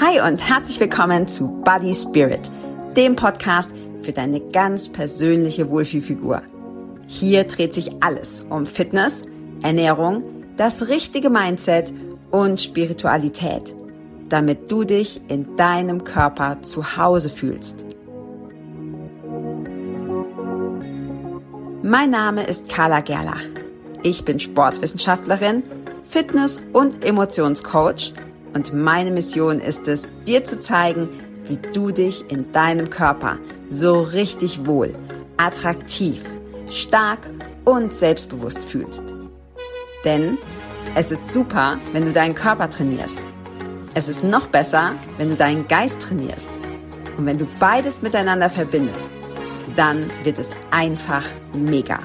Hi und herzlich willkommen zu Body Spirit, dem Podcast für deine ganz persönliche Wohlfühlfigur. Hier dreht sich alles um Fitness, Ernährung, das richtige Mindset und Spiritualität, damit du dich in deinem Körper zu Hause fühlst. Mein Name ist Carla Gerlach. Ich bin Sportwissenschaftlerin, Fitness- und Emotionscoach und meine Mission ist es, dir zu zeigen, wie du dich in deinem Körper so richtig wohl, attraktiv, stark und selbstbewusst fühlst. Denn es ist super, wenn du deinen Körper trainierst. Es ist noch besser, wenn du deinen Geist trainierst. Und wenn du beides miteinander verbindest, dann wird es einfach mega.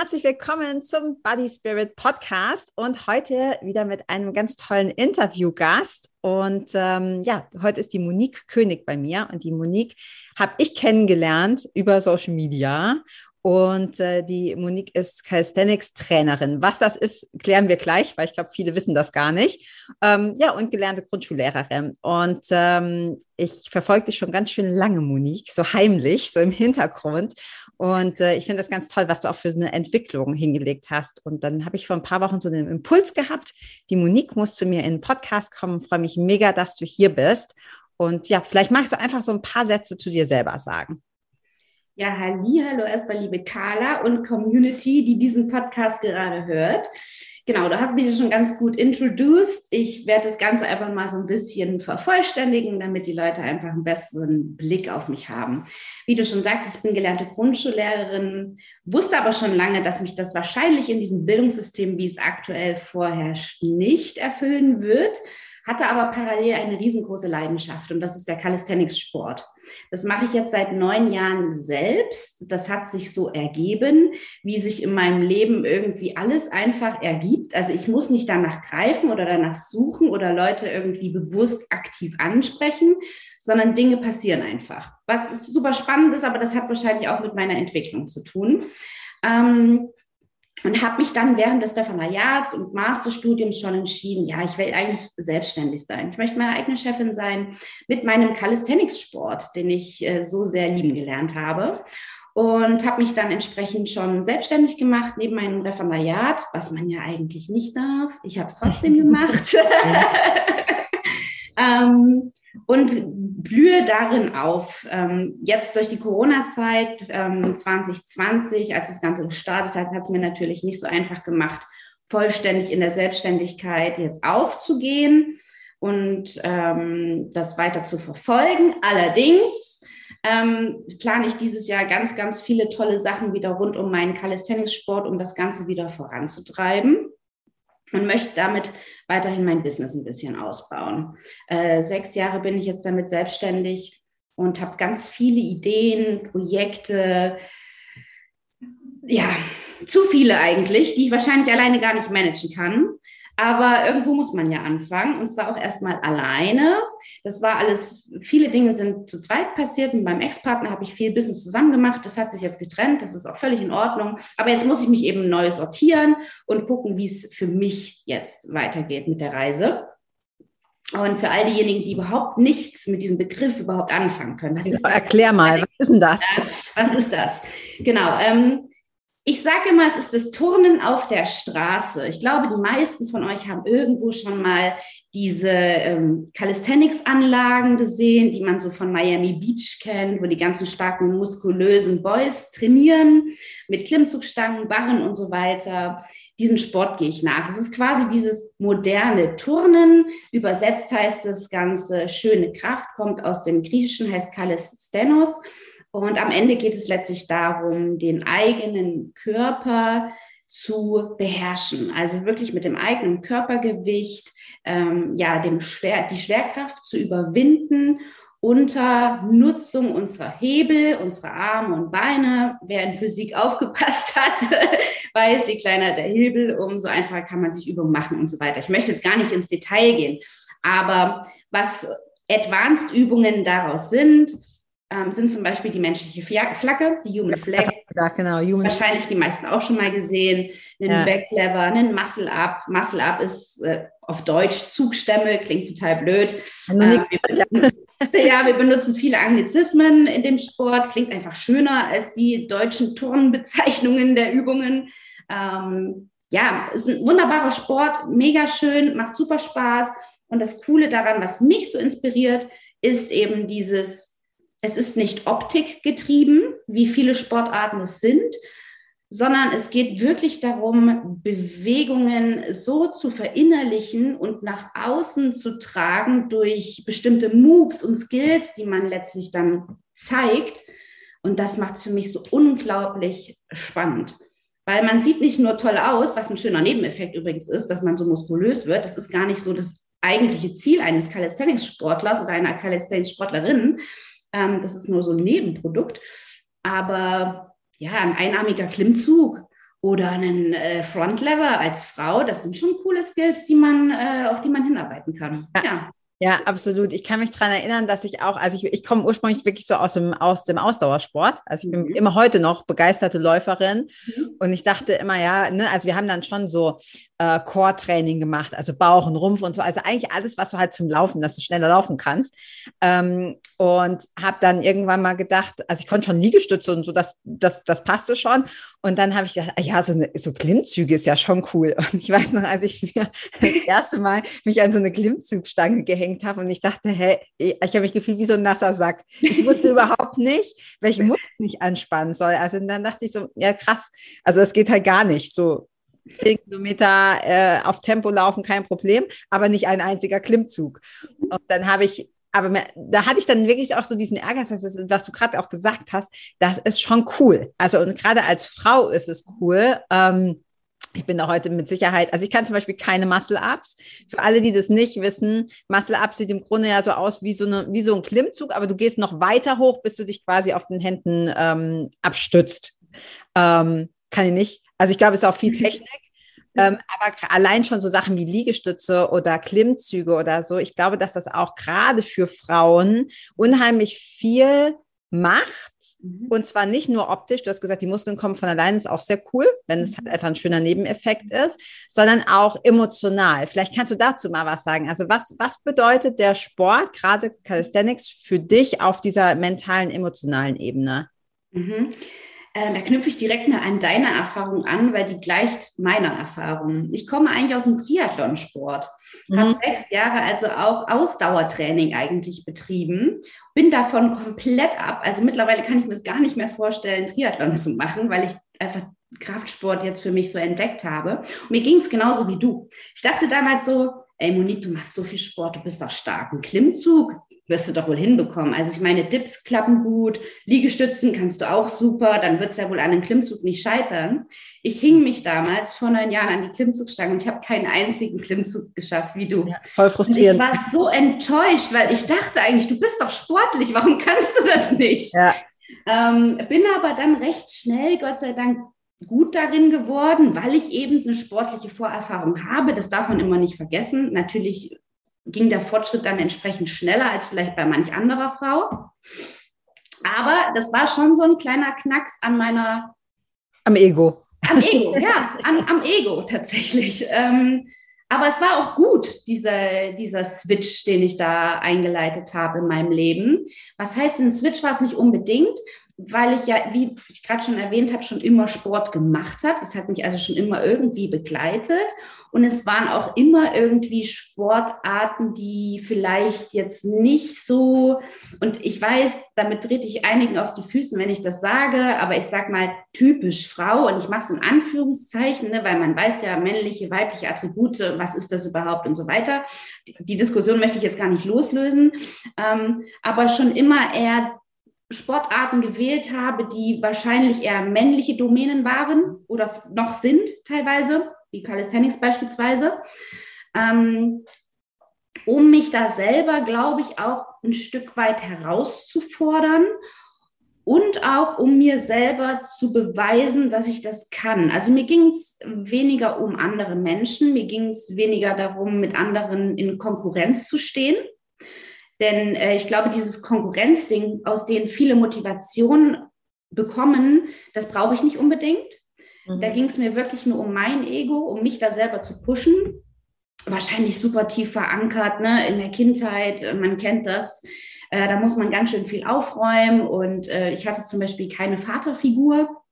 Herzlich willkommen zum Body Spirit Podcast und heute wieder mit einem ganz tollen Interviewgast. Und ähm, ja, heute ist die Monique König bei mir und die Monique habe ich kennengelernt über Social Media und äh, die Monique ist Calisthenics-Trainerin. Was das ist, klären wir gleich, weil ich glaube, viele wissen das gar nicht. Ähm, ja, und gelernte Grundschullehrerin. Und ähm, ich verfolge dich schon ganz schön lange, Monique, so heimlich, so im Hintergrund. Und äh, ich finde das ganz toll, was du auch für eine Entwicklung hingelegt hast. Und dann habe ich vor ein paar Wochen so einen Impuls gehabt. Die Monique muss zu mir in den Podcast kommen. Freue mich mega, dass du hier bist. Und ja, vielleicht magst du einfach so ein paar Sätze zu dir selber sagen. Ja, halli, hallo erstmal liebe Carla und Community, die diesen Podcast gerade hört. Genau, du hast mich schon ganz gut introduced. Ich werde das Ganze einfach mal so ein bisschen vervollständigen, damit die Leute einfach einen besseren Blick auf mich haben. Wie du schon sagst, ich bin gelernte Grundschullehrerin, wusste aber schon lange, dass mich das wahrscheinlich in diesem Bildungssystem, wie es aktuell vorherrscht, nicht erfüllen wird hatte aber parallel eine riesengroße Leidenschaft und das ist der Calisthenics-Sport. Das mache ich jetzt seit neun Jahren selbst. Das hat sich so ergeben, wie sich in meinem Leben irgendwie alles einfach ergibt. Also ich muss nicht danach greifen oder danach suchen oder Leute irgendwie bewusst aktiv ansprechen, sondern Dinge passieren einfach. Was super spannend ist, aber das hat wahrscheinlich auch mit meiner Entwicklung zu tun. Ähm, und habe mich dann während des Referendariats und Masterstudiums schon entschieden, ja, ich will eigentlich selbstständig sein. Ich möchte meine eigene Chefin sein mit meinem Calisthenics-Sport, den ich äh, so sehr lieben gelernt habe. Und habe mich dann entsprechend schon selbstständig gemacht neben meinem Referendariat, was man ja eigentlich nicht darf. Ich habe es trotzdem gemacht. Ähm, und blühe darin auf. Ähm, jetzt durch die Corona-Zeit ähm, 2020, als das Ganze gestartet hat, hat es mir natürlich nicht so einfach gemacht, vollständig in der Selbstständigkeit jetzt aufzugehen und ähm, das weiter zu verfolgen. Allerdings ähm, plane ich dieses Jahr ganz, ganz viele tolle Sachen wieder rund um meinen Calisthenics-Sport, um das Ganze wieder voranzutreiben und möchte damit weiterhin mein Business ein bisschen ausbauen. Äh, sechs Jahre bin ich jetzt damit selbstständig und habe ganz viele Ideen, Projekte, ja, zu viele eigentlich, die ich wahrscheinlich alleine gar nicht managen kann. Aber irgendwo muss man ja anfangen und zwar auch erstmal alleine. Das war alles, viele Dinge sind zu zweit passiert. Mit meinem Ex-Partner habe ich viel Business zusammen gemacht. Das hat sich jetzt getrennt. Das ist auch völlig in Ordnung. Aber jetzt muss ich mich eben neu sortieren und gucken, wie es für mich jetzt weitergeht mit der Reise. Und für all diejenigen, die überhaupt nichts mit diesem Begriff überhaupt anfangen können. Was ist Erklär mal, was ist denn das? Was ist das? Genau. Ähm, ich sage immer, es ist das Turnen auf der Straße. Ich glaube, die meisten von euch haben irgendwo schon mal diese ähm, Calisthenics-Anlagen gesehen, die man so von Miami Beach kennt, wo die ganzen starken, muskulösen Boys trainieren mit Klimmzugstangen, Barren und so weiter. Diesen Sport gehe ich nach. Es ist quasi dieses moderne Turnen. Übersetzt heißt das Ganze schöne Kraft, kommt aus dem Griechischen, heißt Calisthenos. Und am Ende geht es letztlich darum, den eigenen Körper zu beherrschen. Also wirklich mit dem eigenen Körpergewicht, ähm, ja, dem Schwer, die Schwerkraft zu überwinden unter Nutzung unserer Hebel, unserer Arme und Beine. Wer in Physik aufgepasst hat, weiß, je kleiner der Hebel, umso einfacher kann man sich Übungen machen und so weiter. Ich möchte jetzt gar nicht ins Detail gehen, aber was Advanced Übungen daraus sind, ähm, sind zum Beispiel die menschliche Flagge, die Human Flag. Ja, genau. Human Wahrscheinlich die meisten auch schon mal gesehen. Einen ja. Backlever, einen Muscle Up. Muscle Up ist äh, auf Deutsch Zugstämme, klingt total blöd. Äh, wir benutzen, ja, wir benutzen viele Anglizismen in dem Sport. Klingt einfach schöner als die deutschen Turnbezeichnungen der Übungen. Ähm, ja, ist ein wunderbarer Sport, mega schön, macht super Spaß. Und das Coole daran, was mich so inspiriert, ist eben dieses, es ist nicht Optik getrieben, wie viele Sportarten es sind, sondern es geht wirklich darum, Bewegungen so zu verinnerlichen und nach außen zu tragen durch bestimmte Moves und Skills, die man letztlich dann zeigt. Und das macht es für mich so unglaublich spannend. Weil man sieht nicht nur toll aus, was ein schöner Nebeneffekt übrigens ist, dass man so muskulös wird. Das ist gar nicht so das eigentliche Ziel eines Calisthenics-Sportlers oder einer Calisthenics-Sportlerin. Ähm, das ist nur so ein Nebenprodukt. Aber ja, ein einarmiger Klimmzug oder einen äh, Frontlever als Frau, das sind schon coole Skills, die man, äh, auf die man hinarbeiten kann. Ja. ja. Ja, absolut. Ich kann mich daran erinnern, dass ich auch, also ich, ich komme ursprünglich wirklich so aus dem, aus dem Ausdauersport. Also ich bin mhm. immer heute noch begeisterte Läuferin. Mhm. Und ich dachte immer, ja, ne, also wir haben dann schon so äh, Core-Training gemacht, also Bauch und Rumpf und so. Also eigentlich alles, was du halt zum Laufen, dass du schneller laufen kannst. Ähm, und habe dann irgendwann mal gedacht, also ich konnte schon Liegestütze und so, das, das, das passte schon. Und dann habe ich gedacht, ah ja, so, eine, so Klimmzüge ist ja schon cool. Und ich weiß noch, als ich mir das erste Mal mich an so eine Klimmzugstange gehängt habe und ich dachte, hey, ich habe mich gefühlt wie so ein nasser Sack. Ich wusste überhaupt nicht, welche Muskeln ich anspannen soll. Also dann dachte ich so, ja krass, also das geht halt gar nicht. So 10 Kilometer äh, auf Tempo laufen, kein Problem, aber nicht ein einziger Klimmzug. Und dann habe ich, aber da hatte ich dann wirklich auch so diesen Ärger, was du gerade auch gesagt hast, das ist schon cool. Also und gerade als Frau ist es cool. Ähm, ich bin da heute mit Sicherheit, also ich kann zum Beispiel keine Muscle-Ups. Für alle, die das nicht wissen, Muscle-Ups sieht im Grunde ja so aus wie so, eine, wie so ein Klimmzug, aber du gehst noch weiter hoch, bis du dich quasi auf den Händen ähm, abstützt. Ähm, kann ich nicht. Also ich glaube, es ist auch viel mhm. Technik. Ähm, aber allein schon so Sachen wie Liegestütze oder Klimmzüge oder so, ich glaube, dass das auch gerade für Frauen unheimlich viel macht. Mhm. Und zwar nicht nur optisch, du hast gesagt, die Muskeln kommen von allein, ist auch sehr cool, wenn es halt einfach ein schöner Nebeneffekt ist, sondern auch emotional. Vielleicht kannst du dazu mal was sagen. Also was, was bedeutet der Sport, gerade Calisthenics, für dich auf dieser mentalen, emotionalen Ebene? Mhm. Äh, da knüpfe ich direkt mal an deine Erfahrung an, weil die gleicht meiner Erfahrung. Ich komme eigentlich aus dem Triathlonsport, mhm. habe sechs Jahre also auch Ausdauertraining eigentlich betrieben, bin davon komplett ab. Also mittlerweile kann ich mir es gar nicht mehr vorstellen, Triathlon zu machen, weil ich einfach Kraftsport jetzt für mich so entdeckt habe. Und mir ging es genauso wie du. Ich dachte damals so, ey Monique, du machst so viel Sport, du bist doch stark. Ein Klimmzug, wirst du doch wohl hinbekommen. Also ich meine, Dips klappen gut, Liegestützen kannst du auch super, dann wird es ja wohl an einem Klimmzug nicht scheitern. Ich hing mich damals vor neun Jahren an die Klimmzugstange und ich habe keinen einzigen Klimmzug geschafft wie du. Ja, voll frustrierend. Und ich war so enttäuscht, weil ich dachte eigentlich, du bist doch sportlich, warum kannst du das nicht? Ja. Ähm, bin aber dann recht schnell, Gott sei Dank, gut darin geworden, weil ich eben eine sportliche Vorerfahrung habe. Das darf man immer nicht vergessen. Natürlich ging der Fortschritt dann entsprechend schneller als vielleicht bei manch anderer Frau. Aber das war schon so ein kleiner Knacks an meiner. Am Ego. Am Ego, ja, an, am Ego tatsächlich. Ähm, aber es war auch gut, dieser, dieser Switch, den ich da eingeleitet habe in meinem Leben. Was heißt, ein Switch war es nicht unbedingt, weil ich ja, wie ich gerade schon erwähnt habe, schon immer Sport gemacht habe. Das hat mich also schon immer irgendwie begleitet. Und es waren auch immer irgendwie Sportarten, die vielleicht jetzt nicht so, und ich weiß, damit trete ich einigen auf die Füße, wenn ich das sage, aber ich sage mal typisch Frau und ich mache es in Anführungszeichen, ne, weil man weiß ja männliche, weibliche Attribute, was ist das überhaupt und so weiter. Die, die Diskussion möchte ich jetzt gar nicht loslösen, ähm, aber schon immer eher Sportarten gewählt habe, die wahrscheinlich eher männliche Domänen waren oder noch sind teilweise wie Calisthenics beispielsweise, ähm, um mich da selber, glaube ich, auch ein Stück weit herauszufordern und auch um mir selber zu beweisen, dass ich das kann. Also mir ging es weniger um andere Menschen, mir ging es weniger darum, mit anderen in Konkurrenz zu stehen. Denn äh, ich glaube, dieses Konkurrenzding, aus dem viele Motivationen bekommen, das brauche ich nicht unbedingt. Mhm. Da ging es mir wirklich nur um mein Ego, um mich da selber zu pushen. Wahrscheinlich super tief verankert, ne, in der Kindheit, man kennt das. Äh, da muss man ganz schön viel aufräumen und äh, ich hatte zum Beispiel keine Vaterfigur.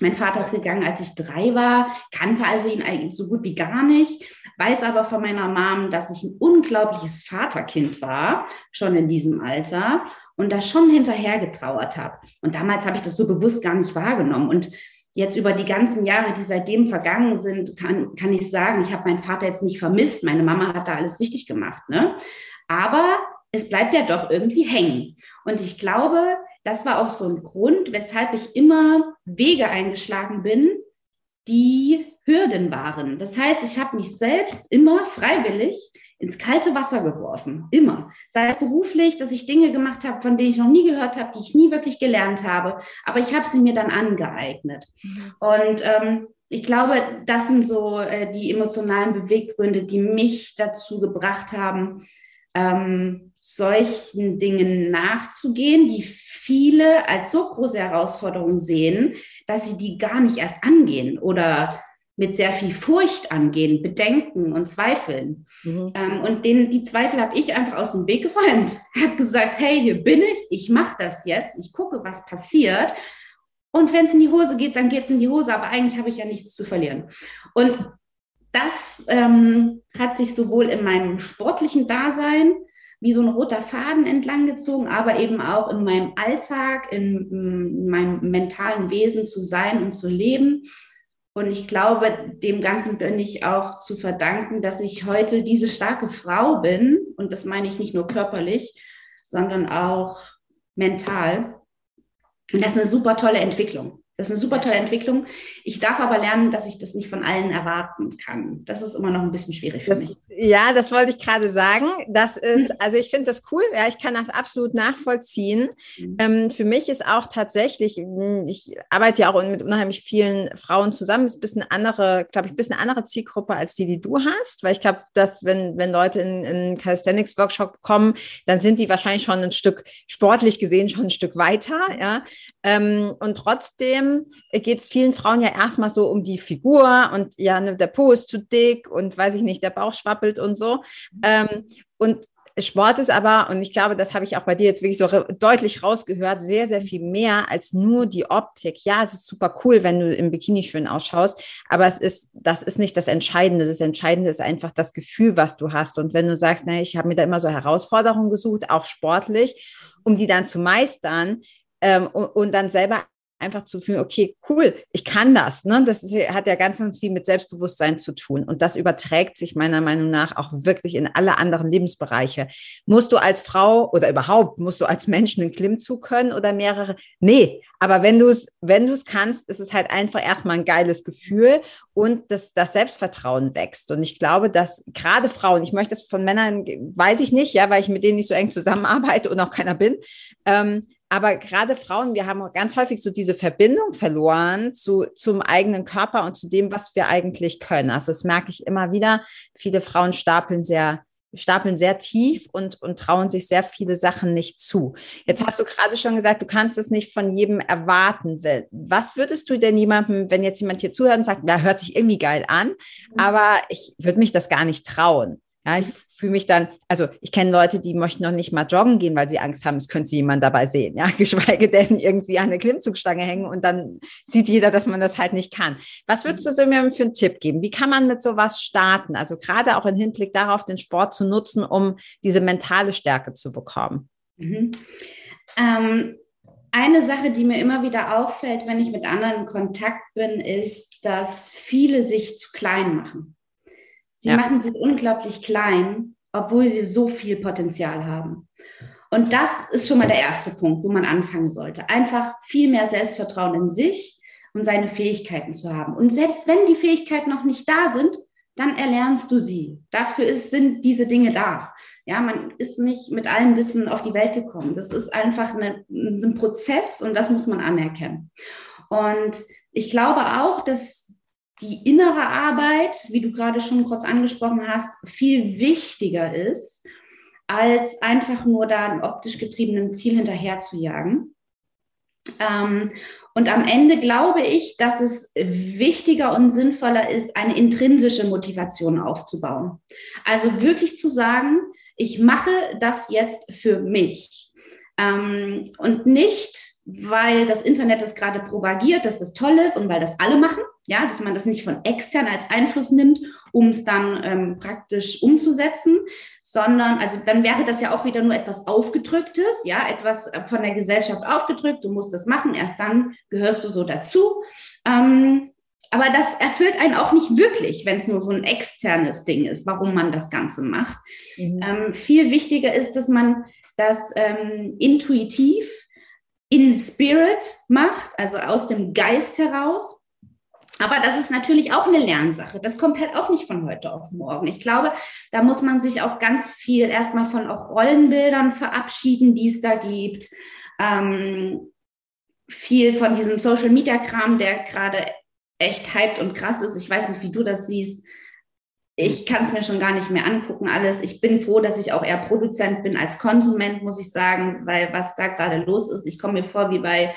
Mein Vater ist gegangen, als ich drei war, kannte also ihn eigentlich so gut wie gar nicht, weiß aber von meiner Mom, dass ich ein unglaubliches Vaterkind war, schon in diesem Alter und da schon hinterher getrauert habe. Und damals habe ich das so bewusst gar nicht wahrgenommen. Und jetzt über die ganzen Jahre, die seitdem vergangen sind, kann, kann ich sagen, ich habe meinen Vater jetzt nicht vermisst. Meine Mama hat da alles richtig gemacht. Ne? Aber es bleibt ja doch irgendwie hängen. Und ich glaube, das war auch so ein Grund, weshalb ich immer Wege eingeschlagen bin, die Hürden waren. Das heißt, ich habe mich selbst immer freiwillig ins kalte Wasser geworfen. Immer. Sei es beruflich, dass ich Dinge gemacht habe, von denen ich noch nie gehört habe, die ich nie wirklich gelernt habe. Aber ich habe sie mir dann angeeignet. Mhm. Und ähm, ich glaube, das sind so äh, die emotionalen Beweggründe, die mich dazu gebracht haben, ähm, solchen Dingen nachzugehen, die viele als so große Herausforderung sehen, dass sie die gar nicht erst angehen oder mit sehr viel Furcht angehen, Bedenken und Zweifeln. Mhm. Ähm, und den, die Zweifel habe ich einfach aus dem Weg geräumt. Habe gesagt, hey, hier bin ich, ich mache das jetzt, ich gucke, was passiert. Und wenn es in die Hose geht, dann geht es in die Hose, aber eigentlich habe ich ja nichts zu verlieren. Und das ähm, hat sich sowohl in meinem sportlichen Dasein wie so ein roter Faden entlang gezogen, aber eben auch in meinem Alltag, in, in meinem mentalen Wesen zu sein und zu leben. Und ich glaube, dem Ganzen bin ich auch zu verdanken, dass ich heute diese starke Frau bin. Und das meine ich nicht nur körperlich, sondern auch mental. Und das ist eine super tolle Entwicklung. Das ist eine super tolle Entwicklung. Ich darf aber lernen, dass ich das nicht von allen erwarten kann. Das ist immer noch ein bisschen schwierig für das, mich. Ja, das wollte ich gerade sagen. Das ist, also ich finde das cool. Ja, ich kann das absolut nachvollziehen. Mhm. Ähm, für mich ist auch tatsächlich, hm, ich arbeite ja auch mit unheimlich vielen Frauen zusammen. ist ein bisschen andere, glaube ich, ein bisschen andere Zielgruppe als die, die du hast. Weil ich glaube, dass wenn, wenn Leute in, in Calisthenics Workshop kommen, dann sind die wahrscheinlich schon ein Stück sportlich gesehen schon ein Stück weiter. Ja, ähm, und trotzdem trotzdem geht es vielen Frauen ja erstmal so um die Figur und ja, ne, der Po ist zu dick und weiß ich nicht, der Bauch schwappelt und so. Ähm, und Sport ist aber, und ich glaube, das habe ich auch bei dir jetzt wirklich so deutlich rausgehört, sehr, sehr viel mehr als nur die Optik. Ja, es ist super cool, wenn du im Bikini schön ausschaust, aber es ist, das ist nicht das Entscheidende. Das Entscheidende ist einfach das Gefühl, was du hast. Und wenn du sagst, naja, ich habe mir da immer so Herausforderungen gesucht, auch sportlich, um die dann zu meistern, ähm, und, und, dann selber einfach zu fühlen, okay, cool, ich kann das. Ne? Das ist, hat ja ganz, ganz viel mit Selbstbewusstsein zu tun. Und das überträgt sich meiner Meinung nach auch wirklich in alle anderen Lebensbereiche. Musst du als Frau oder überhaupt, musst du als Mensch einen Klimmzug können oder mehrere? Nee, aber wenn du es, wenn es kannst, ist es halt einfach erstmal ein geiles Gefühl und das, das Selbstvertrauen wächst. Und ich glaube, dass gerade Frauen, ich möchte das von Männern, weiß ich nicht, ja, weil ich mit denen nicht so eng zusammenarbeite und auch keiner bin, ähm, aber gerade Frauen, wir haben ganz häufig so diese Verbindung verloren zu, zum eigenen Körper und zu dem, was wir eigentlich können. Also das merke ich immer wieder. Viele Frauen stapeln sehr stapeln sehr tief und, und trauen sich sehr viele Sachen nicht zu. Jetzt hast du gerade schon gesagt, du kannst es nicht von jedem erwarten. Was würdest du denn jemandem, wenn jetzt jemand hier zuhört und sagt, ja, hört sich irgendwie geil an, mhm. aber ich würde mich das gar nicht trauen. Ja, ich fühle mich dann, also ich kenne Leute, die möchten noch nicht mal joggen gehen, weil sie Angst haben, es könnte sie jemand dabei sehen. Ja, geschweige denn irgendwie an eine Klimmzugstange hängen und dann sieht jeder, dass man das halt nicht kann. Was würdest du mir für einen Tipp geben? Wie kann man mit sowas starten? Also gerade auch im Hinblick darauf, den Sport zu nutzen, um diese mentale Stärke zu bekommen. Mhm. Ähm, eine Sache, die mir immer wieder auffällt, wenn ich mit anderen in Kontakt bin, ist, dass viele sich zu klein machen. Sie ja. machen sich unglaublich klein, obwohl sie so viel Potenzial haben. Und das ist schon mal der erste Punkt, wo man anfangen sollte. Einfach viel mehr Selbstvertrauen in sich und seine Fähigkeiten zu haben. Und selbst wenn die Fähigkeiten noch nicht da sind, dann erlernst du sie. Dafür ist, sind diese Dinge da. Ja, man ist nicht mit allem Wissen auf die Welt gekommen. Das ist einfach eine, ein Prozess und das muss man anerkennen. Und ich glaube auch, dass die innere Arbeit, wie du gerade schon kurz angesprochen hast, viel wichtiger ist, als einfach nur da ein optisch getriebenen Ziel hinterher zu jagen. Ähm, und am Ende glaube ich, dass es wichtiger und sinnvoller ist, eine intrinsische Motivation aufzubauen. Also wirklich zu sagen, ich mache das jetzt für mich. Ähm, und nicht, weil das Internet es gerade propagiert, dass das toll ist und weil das alle machen, ja, dass man das nicht von extern als Einfluss nimmt, um es dann ähm, praktisch umzusetzen, sondern, also dann wäre das ja auch wieder nur etwas Aufgedrücktes, ja, etwas von der Gesellschaft aufgedrückt, du musst das machen, erst dann gehörst du so dazu. Ähm, aber das erfüllt einen auch nicht wirklich, wenn es nur so ein externes Ding ist, warum man das Ganze macht. Mhm. Ähm, viel wichtiger ist, dass man das ähm, intuitiv in Spirit macht, also aus dem Geist heraus. Aber das ist natürlich auch eine Lernsache. Das kommt halt auch nicht von heute auf morgen. Ich glaube, da muss man sich auch ganz viel erstmal von auch Rollenbildern verabschieden, die es da gibt. Ähm, viel von diesem Social Media Kram, der gerade echt hyped und krass ist. Ich weiß nicht, wie du das siehst. Ich kann es mir schon gar nicht mehr angucken, alles. Ich bin froh, dass ich auch eher Produzent bin als Konsument, muss ich sagen, weil was da gerade los ist, ich komme mir vor wie bei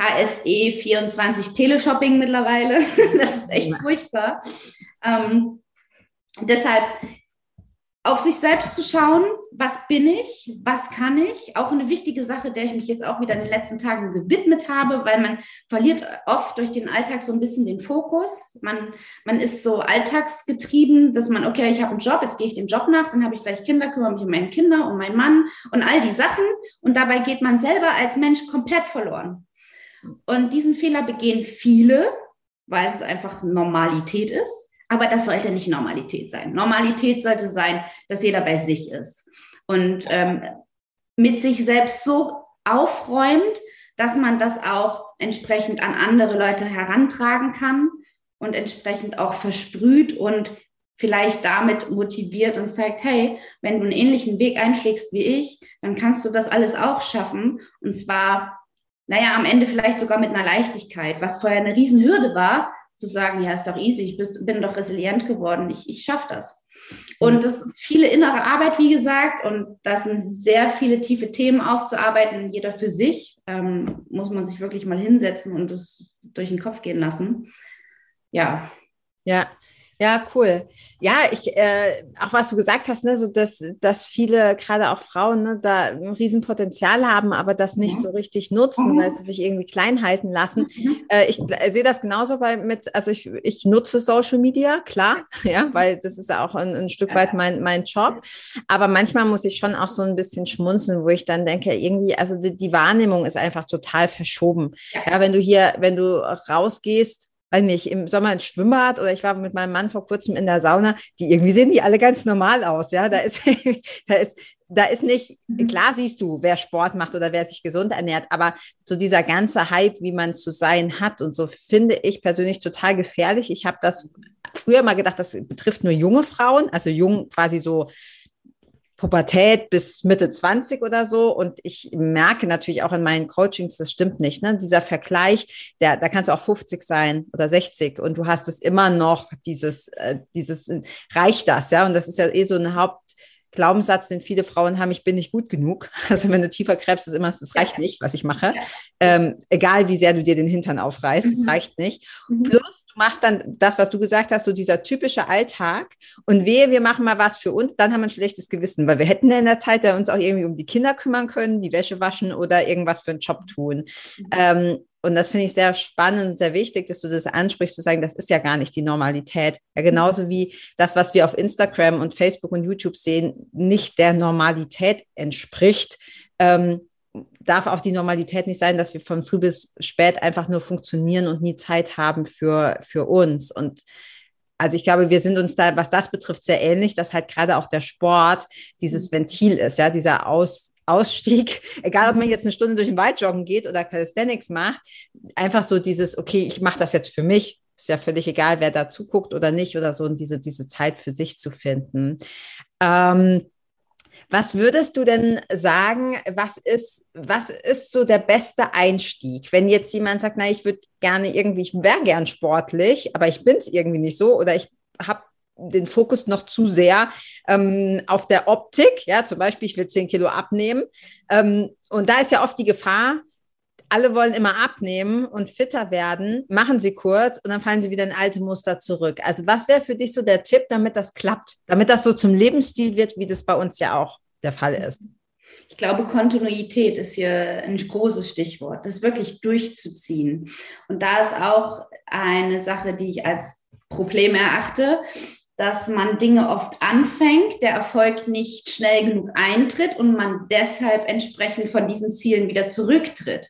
HSE 24 Teleshopping mittlerweile. das ist echt furchtbar. Ähm, deshalb auf sich selbst zu schauen, was bin ich, was kann ich, auch eine wichtige Sache, der ich mich jetzt auch wieder in den letzten Tagen gewidmet habe, weil man verliert oft durch den Alltag so ein bisschen den Fokus. Man, man ist so alltagsgetrieben, dass man, okay, ich habe einen Job, jetzt gehe ich dem Job nach, dann habe ich gleich Kinder, kümmere mich um meine Kinder, um meinen Mann und all die Sachen. Und dabei geht man selber als Mensch komplett verloren. Und diesen Fehler begehen viele, weil es einfach Normalität ist. Aber das sollte nicht Normalität sein. Normalität sollte sein, dass jeder bei sich ist und ähm, mit sich selbst so aufräumt, dass man das auch entsprechend an andere Leute herantragen kann und entsprechend auch versprüht und vielleicht damit motiviert und zeigt, hey, wenn du einen ähnlichen Weg einschlägst wie ich, dann kannst du das alles auch schaffen. Und zwar naja, am Ende vielleicht sogar mit einer Leichtigkeit, was vorher eine Riesenhürde war, zu sagen, ja, ist doch easy, ich bist, bin doch resilient geworden, ich, ich schaffe das. Und das ist viele innere Arbeit, wie gesagt, und das sind sehr viele tiefe Themen aufzuarbeiten, jeder für sich. Ähm, muss man sich wirklich mal hinsetzen und das durch den Kopf gehen lassen. Ja. Ja, ja, cool. Ja, ich, äh, auch was du gesagt hast, ne, so dass, dass viele, gerade auch Frauen, ne, da ein Riesenpotenzial haben, aber das nicht ja. so richtig nutzen, mhm. weil sie sich irgendwie klein halten lassen. Mhm. Äh, ich äh, sehe das genauso bei mit, also ich, ich nutze Social Media, klar, ja, weil das ist ja auch ein, ein Stück weit mein, mein Job. Aber manchmal muss ich schon auch so ein bisschen schmunzeln, wo ich dann denke, irgendwie, also die, die Wahrnehmung ist einfach total verschoben. Ja wenn du hier, wenn du rausgehst, weiß nicht, im Sommer ins Schwimmbad oder ich war mit meinem Mann vor kurzem in der Sauna, die irgendwie sehen die alle ganz normal aus, ja, da ist, da ist, da ist nicht, mhm. klar siehst du, wer Sport macht oder wer sich gesund ernährt, aber so dieser ganze Hype, wie man zu sein hat und so, finde ich persönlich total gefährlich. Ich habe das früher mal gedacht, das betrifft nur junge Frauen, also jung quasi so Pubertät bis Mitte 20 oder so. Und ich merke natürlich auch in meinen Coachings, das stimmt nicht. Ne? Dieser Vergleich, der, da kannst du auch 50 sein oder 60 und du hast es immer noch, dieses, äh, dieses, reicht das, ja? Und das ist ja eh so ein Haupt, Glaubenssatz, den viele Frauen haben, ich bin nicht gut genug. Also wenn du tiefer gräbst, ist immer, es reicht nicht, was ich mache. Ähm, egal wie sehr du dir den Hintern aufreißt, es mhm. reicht nicht. Mhm. Plus, du machst dann das, was du gesagt hast, so dieser typische Alltag. Und wehe, wir machen mal was für uns, dann haben wir ein schlechtes Gewissen, weil wir hätten in der Zeit ja uns auch irgendwie um die Kinder kümmern können, die Wäsche waschen oder irgendwas für einen Job tun. Mhm. Ähm, und das finde ich sehr spannend, sehr wichtig, dass du das ansprichst, zu sagen, das ist ja gar nicht die Normalität. Ja, genauso wie das, was wir auf Instagram und Facebook und YouTube sehen, nicht der Normalität entspricht, ähm, darf auch die Normalität nicht sein, dass wir von früh bis spät einfach nur funktionieren und nie Zeit haben für, für uns. Und also ich glaube, wir sind uns da, was das betrifft, sehr ähnlich, dass halt gerade auch der Sport dieses Ventil ist, ja, dieser Aus, Ausstieg, egal ob man jetzt eine Stunde durch den Wald joggen geht oder Calisthenics macht, einfach so dieses, okay, ich mache das jetzt für mich, ist ja völlig egal, wer da zuguckt oder nicht oder so, und diese, diese Zeit für sich zu finden. Ähm, was würdest du denn sagen, was ist, was ist so der beste Einstieg, wenn jetzt jemand sagt, na, ich würde gerne irgendwie, ich wäre gern sportlich, aber ich bin es irgendwie nicht so oder ich habe den Fokus noch zu sehr ähm, auf der Optik. Ja, zum Beispiel, ich will 10 Kilo abnehmen. Ähm, und da ist ja oft die Gefahr, alle wollen immer abnehmen und fitter werden, machen sie kurz und dann fallen sie wieder in alte Muster zurück. Also was wäre für dich so der Tipp, damit das klappt, damit das so zum Lebensstil wird, wie das bei uns ja auch der Fall ist? Ich glaube, Kontinuität ist hier ein großes Stichwort, das wirklich durchzuziehen. Und da ist auch eine Sache, die ich als Problem erachte, dass man Dinge oft anfängt, der Erfolg nicht schnell genug eintritt und man deshalb entsprechend von diesen Zielen wieder zurücktritt.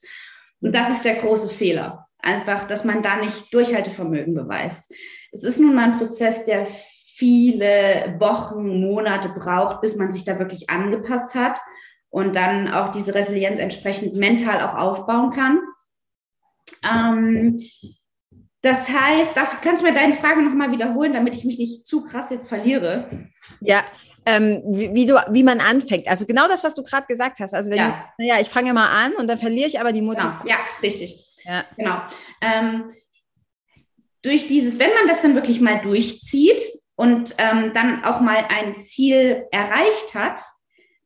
Und das ist der große Fehler. Einfach, dass man da nicht Durchhaltevermögen beweist. Es ist nun mal ein Prozess, der viele Wochen, Monate braucht, bis man sich da wirklich angepasst hat und dann auch diese Resilienz entsprechend mental auch aufbauen kann. Ähm, das heißt, darf, kannst du mir deine Frage nochmal wiederholen, damit ich mich nicht zu krass jetzt verliere? Ja, ähm, wie, wie, du, wie man anfängt. Also genau das, was du gerade gesagt hast. Also wenn ja. ich, naja, ich fange mal an und dann verliere ich aber die Motivation. Genau. Ja, richtig. Ja. Genau. Ähm, durch dieses, wenn man das dann wirklich mal durchzieht und ähm, dann auch mal ein Ziel erreicht hat,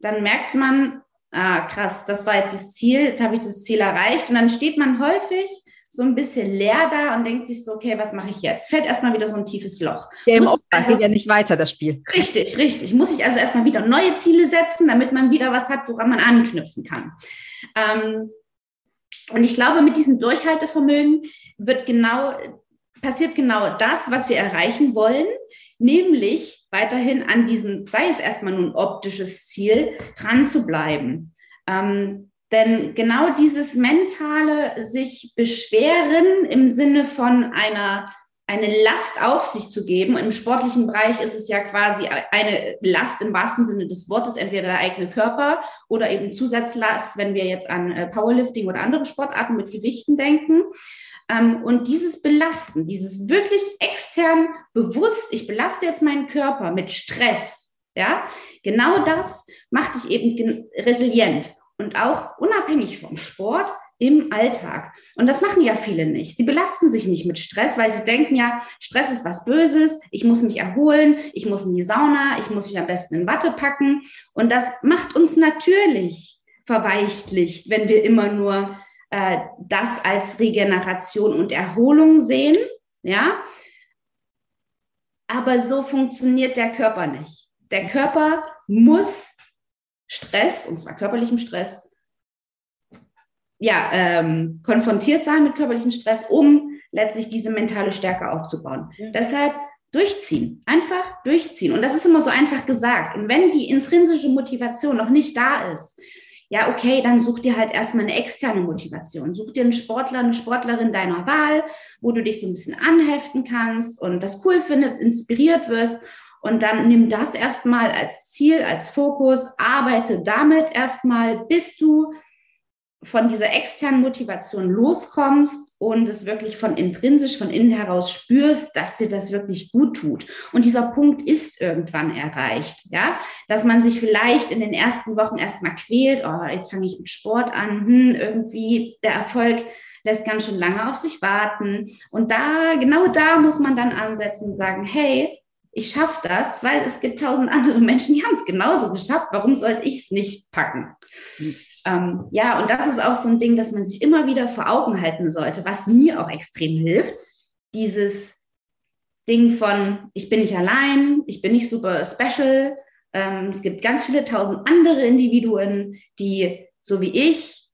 dann merkt man, ah, krass, das war jetzt das Ziel, jetzt habe ich das Ziel erreicht. Und dann steht man häufig so ein bisschen leer da und denkt sich so, okay, was mache ich jetzt? Fällt erstmal wieder so ein tiefes Loch. Ja, im also, geht ja nicht weiter, das Spiel. Richtig, richtig. Muss ich also erstmal wieder neue Ziele setzen, damit man wieder was hat, woran man anknüpfen kann. Ähm, und ich glaube, mit diesem Durchhaltevermögen wird genau, passiert genau das, was wir erreichen wollen, nämlich weiterhin an diesem, sei es erstmal nur ein optisches Ziel, dran zu bleiben. Ähm, denn genau dieses mentale sich beschweren im Sinne von einer eine Last auf sich zu geben. Im sportlichen Bereich ist es ja quasi eine Last im wahrsten Sinne des Wortes, entweder der eigene Körper oder eben Zusatzlast, wenn wir jetzt an äh, Powerlifting oder andere Sportarten mit Gewichten denken. Ähm, und dieses Belasten, dieses wirklich extern bewusst, ich belaste jetzt meinen Körper mit Stress, ja, genau das macht dich eben resilient und auch unabhängig vom Sport im Alltag. Und das machen ja viele nicht. Sie belasten sich nicht mit Stress, weil sie denken ja, Stress ist was Böses, ich muss mich erholen, ich muss in die Sauna, ich muss mich am besten in Watte packen. Und das macht uns natürlich verweichtlicht, wenn wir immer nur äh, das als Regeneration und Erholung sehen. Ja, aber so funktioniert der Körper nicht. Der Körper muss Stress, und zwar körperlichem Stress, ja, ähm, konfrontiert sein mit körperlichem Stress, um letztlich diese mentale Stärke aufzubauen. Ja. Deshalb durchziehen, einfach durchziehen. Und das ist immer so einfach gesagt. Und wenn die intrinsische Motivation noch nicht da ist, ja, okay, dann such dir halt erstmal eine externe Motivation. Such dir einen Sportler, eine Sportlerin deiner Wahl, wo du dich so ein bisschen anheften kannst und das cool findet, inspiriert wirst. Und dann nimm das erstmal als Ziel, als Fokus, arbeite damit erstmal, bis du von dieser externen Motivation loskommst und es wirklich von intrinsisch, von innen heraus spürst, dass dir das wirklich gut tut. Und dieser Punkt ist irgendwann erreicht, ja, dass man sich vielleicht in den ersten Wochen erstmal quält, oh, jetzt fange ich mit Sport an, hm, irgendwie der Erfolg lässt ganz schön lange auf sich warten. Und da, genau da muss man dann ansetzen und sagen, hey, ich schaffe das, weil es gibt tausend andere Menschen, die haben es genauso geschafft. Warum sollte ich es nicht packen? Hm. Ähm, ja, und das ist auch so ein Ding, dass man sich immer wieder vor Augen halten sollte, was mir auch extrem hilft. Dieses Ding von, ich bin nicht allein, ich bin nicht super special. Ähm, es gibt ganz viele tausend andere Individuen, die, so wie ich,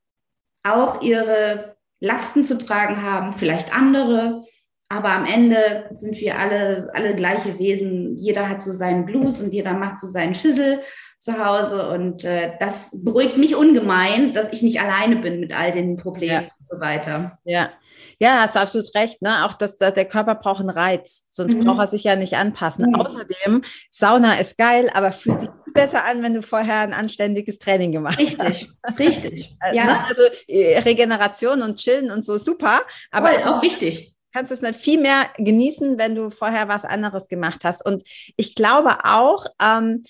auch ihre Lasten zu tragen haben, vielleicht andere. Aber am Ende sind wir alle, alle gleiche Wesen. Jeder hat so seinen Blues und jeder macht so seinen Schüssel zu Hause. Und äh, das beruhigt mich ungemein, dass ich nicht alleine bin mit all den Problemen ja. und so weiter. Ja. Ja, hast du absolut recht. Ne? Auch dass, dass der Körper braucht einen Reiz, sonst mhm. braucht er sich ja nicht anpassen. Mhm. Außerdem, Sauna ist geil, aber fühlt sich besser an, wenn du vorher ein anständiges Training gemacht richtig, hast. Richtig, richtig. Äh, ja. Ne? Also äh, Regeneration und Chillen und so super, aber ist auch wichtig kannst es viel mehr genießen, wenn du vorher was anderes gemacht hast. Und ich glaube auch, ähm,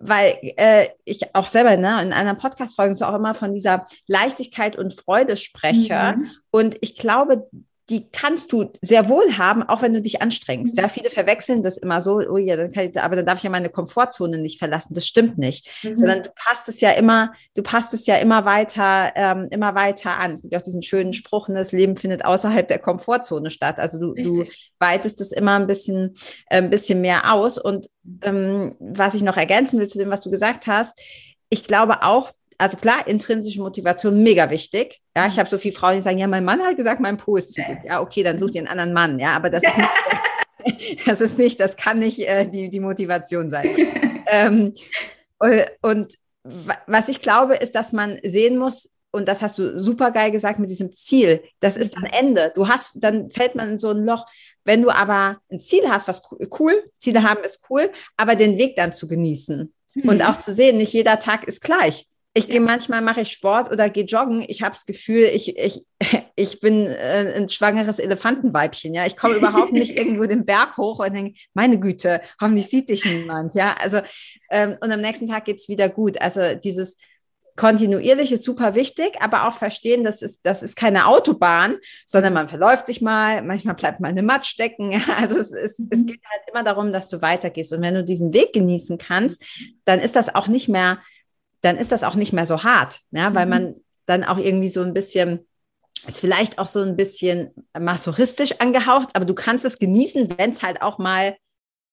weil äh, ich auch selber ne, in einer Podcast-Folge so auch immer von dieser Leichtigkeit und Freude spreche. Mhm. Und ich glaube, die kannst du sehr wohl haben, auch wenn du dich anstrengst. Ja, viele verwechseln das immer so, oh ja, dann ich, aber dann darf ich ja meine Komfortzone nicht verlassen. Das stimmt nicht, mhm. sondern du passt es ja immer, du passt es ja immer weiter, ähm, immer weiter an. Es gibt auch diesen schönen Spruch, ne, das Leben findet außerhalb der Komfortzone statt. Also du, du weitest es immer ein bisschen, äh, ein bisschen mehr aus. Und ähm, was ich noch ergänzen will zu dem, was du gesagt hast, ich glaube auch, also klar, intrinsische Motivation mega wichtig. Ja, ich mhm. habe so viele Frauen, die sagen, ja, mein Mann hat gesagt, mein Po ist zu dick. Ja, okay, dann such dir einen anderen Mann. Ja, aber das ist nicht, das ist nicht, das kann nicht äh, die, die Motivation sein. ähm, äh, und was ich glaube, ist, dass man sehen muss, und das hast du super geil gesagt mit diesem Ziel, das ist dann Ende. Du hast, dann fällt man in so ein Loch. Wenn du aber ein Ziel hast, was cool, Ziele haben ist cool, aber den Weg dann zu genießen mhm. und auch zu sehen, nicht jeder Tag ist gleich. Ich gehe manchmal, mache ich Sport oder gehe joggen. Ich habe das Gefühl, ich, ich, ich bin äh, ein schwangeres Elefantenweibchen. Ja, ich komme überhaupt nicht irgendwo den Berg hoch und denke, meine Güte, hoffentlich sieht dich niemand. Ja, also ähm, und am nächsten Tag geht es wieder gut. Also dieses kontinuierlich ist super wichtig, aber auch verstehen, das ist, das ist keine Autobahn, sondern man verläuft sich mal, manchmal bleibt man eine Matsch stecken. Also es, es, es mhm. geht halt immer darum, dass du weitergehst. Und wenn du diesen Weg genießen kannst, dann ist das auch nicht mehr dann ist das auch nicht mehr so hart, ja, weil mhm. man dann auch irgendwie so ein bisschen, ist vielleicht auch so ein bisschen masochistisch angehaucht, aber du kannst es genießen, wenn es halt auch mal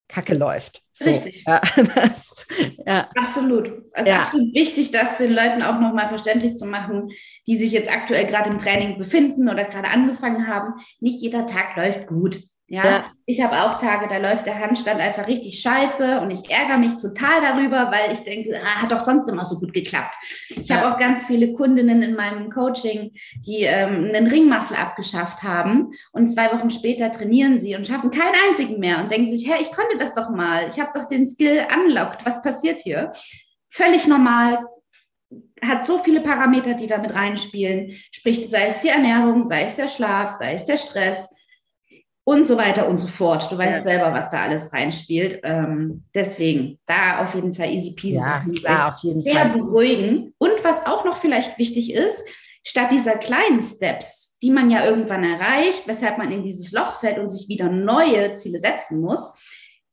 Kacke läuft. So, Richtig. Ja, das, ja. Absolut. Also ja. absolut wichtig, das den Leuten auch nochmal verständlich zu machen, die sich jetzt aktuell gerade im Training befinden oder gerade angefangen haben. Nicht jeder Tag läuft gut. Ja, ja. ich habe auch Tage, da läuft der Handstand einfach richtig scheiße und ich ärgere mich total darüber, weil ich denke, ah, hat doch sonst immer so gut geklappt. Ich ja. habe auch ganz viele Kundinnen in meinem Coaching, die ähm, einen Ringmuscle abgeschafft haben und zwei Wochen später trainieren sie und schaffen keinen einzigen mehr und denken sich, hey, ich konnte das doch mal, ich habe doch den Skill unlocked, was passiert hier? Völlig normal, hat so viele Parameter, die damit reinspielen, sprich, sei es die Ernährung, sei es der Schlaf, sei es der Stress und so weiter und so fort. Du weißt ja. selber, was da alles reinspielt. Ähm, deswegen, da auf jeden Fall easy peasy. Ja, klar, auf jeden sehr Fall. beruhigen. Und was auch noch vielleicht wichtig ist, statt dieser kleinen Steps, die man ja irgendwann erreicht, weshalb man in dieses Loch fällt und sich wieder neue Ziele setzen muss,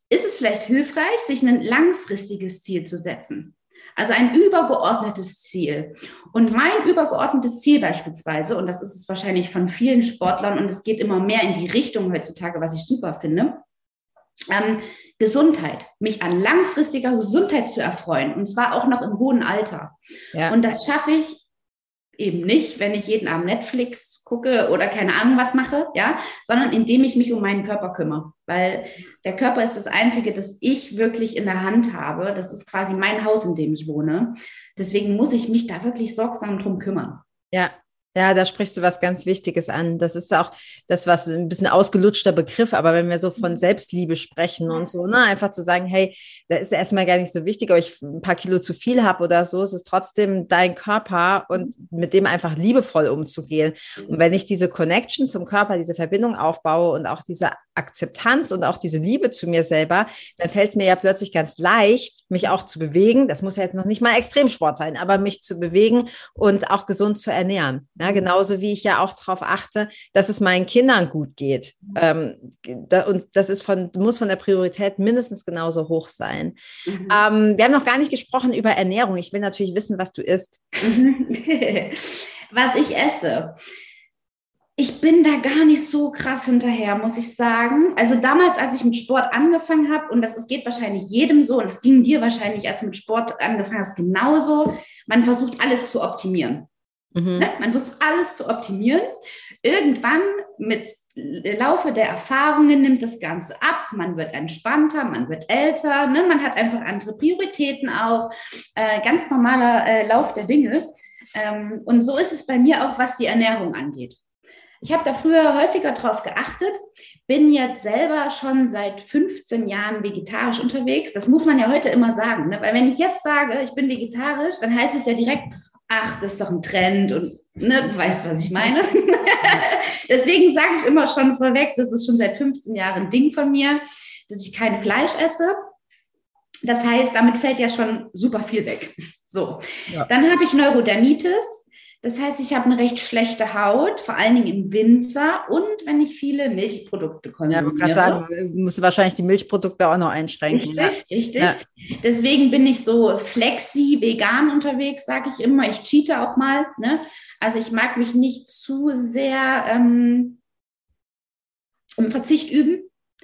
ist es vielleicht hilfreich, sich ein langfristiges Ziel zu setzen. Also ein übergeordnetes Ziel. Und mein übergeordnetes Ziel beispielsweise, und das ist es wahrscheinlich von vielen Sportlern, und es geht immer mehr in die Richtung heutzutage, was ich super finde, ähm, Gesundheit, mich an langfristiger Gesundheit zu erfreuen, und zwar auch noch im hohen Alter. Ja. Und das schaffe ich eben nicht, wenn ich jeden Abend Netflix gucke oder keine Ahnung was mache, ja, sondern indem ich mich um meinen Körper kümmere, weil der Körper ist das einzige, das ich wirklich in der Hand habe. Das ist quasi mein Haus, in dem ich wohne. Deswegen muss ich mich da wirklich sorgsam drum kümmern. Ja, ja, da sprichst du was ganz Wichtiges an. Das ist auch das, was ein bisschen ausgelutschter Begriff, aber wenn wir so von Selbstliebe sprechen und so, ne, einfach zu sagen, hey, da ist erstmal gar nicht so wichtig, ob ich ein paar Kilo zu viel habe oder so, es ist trotzdem dein Körper und mit dem einfach liebevoll umzugehen. Und wenn ich diese Connection zum Körper, diese Verbindung aufbaue und auch diese Akzeptanz und auch diese Liebe zu mir selber, dann fällt es mir ja plötzlich ganz leicht, mich auch zu bewegen. Das muss ja jetzt noch nicht mal Extremsport sein, aber mich zu bewegen und auch gesund zu ernähren. Ja, genauso wie ich ja auch darauf achte, dass es meinen Kindern gut geht. Ähm, da, und das ist von, muss von der Priorität mindestens genauso hoch sein. Mhm. Ähm, wir haben noch gar nicht gesprochen über Ernährung. Ich will natürlich wissen, was du isst. was ich esse ich bin da gar nicht so krass hinterher, muss ich sagen. Also damals, als ich mit Sport angefangen habe, und das, das geht wahrscheinlich jedem so, und es ging dir wahrscheinlich, als du mit Sport angefangen hast, genauso, man versucht alles zu optimieren. Mhm. Ne? Man versucht alles zu optimieren. Irgendwann mit Laufe der Erfahrungen nimmt das Ganze ab. Man wird entspannter, man wird älter, ne? man hat einfach andere Prioritäten auch. Äh, ganz normaler äh, Lauf der Dinge. Ähm, und so ist es bei mir auch, was die Ernährung angeht. Ich habe da früher häufiger drauf geachtet, bin jetzt selber schon seit 15 Jahren vegetarisch unterwegs. Das muss man ja heute immer sagen, ne? weil wenn ich jetzt sage, ich bin vegetarisch, dann heißt es ja direkt, ach, das ist doch ein Trend und ne, du weißt, was ich meine. Deswegen sage ich immer schon vorweg, das ist schon seit 15 Jahren ein Ding von mir, dass ich kein Fleisch esse. Das heißt, damit fällt ja schon super viel weg. So, ja. dann habe ich Neurodermitis Das heißt, ich habe eine recht schlechte Haut, vor allen Dingen im Winter und wenn ich viele Milchprodukte konsumiere. Ja, ich gerade sagen, musst du wahrscheinlich die Milchprodukte auch noch einschränken. Richtig, ja. richtig. Ja. Deswegen bin ich so flexi, vegan unterwegs, sage ich immer. Ich cheate auch mal. Ne? Also ich mag mich nicht zu sehr ähm, um Verzicht üben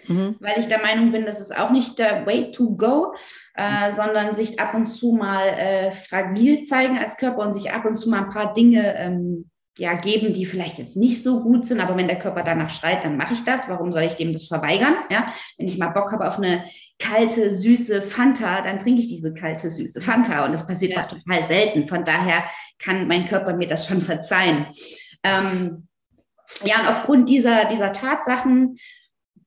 mhm. weil ich der Meinung bin, das ist auch nicht der Way to go, äh, sondern sich ab und zu mal äh, fragil zeigen als Körper und sich ab und zu mal ein paar Dinge ähm, ja, geben, die vielleicht jetzt nicht so gut sind, aber wenn der Körper danach schreit, dann mache ich das. Warum soll ich dem das verweigern? Ja, wenn ich mal Bock habe auf eine kalte, süße Fanta, dann trinke ich diese kalte, süße Fanta und das passiert ja. auch total selten. Von daher kann mein Körper mir das schon verzeihen. Ähm, ja, und aufgrund dieser, dieser Tatsachen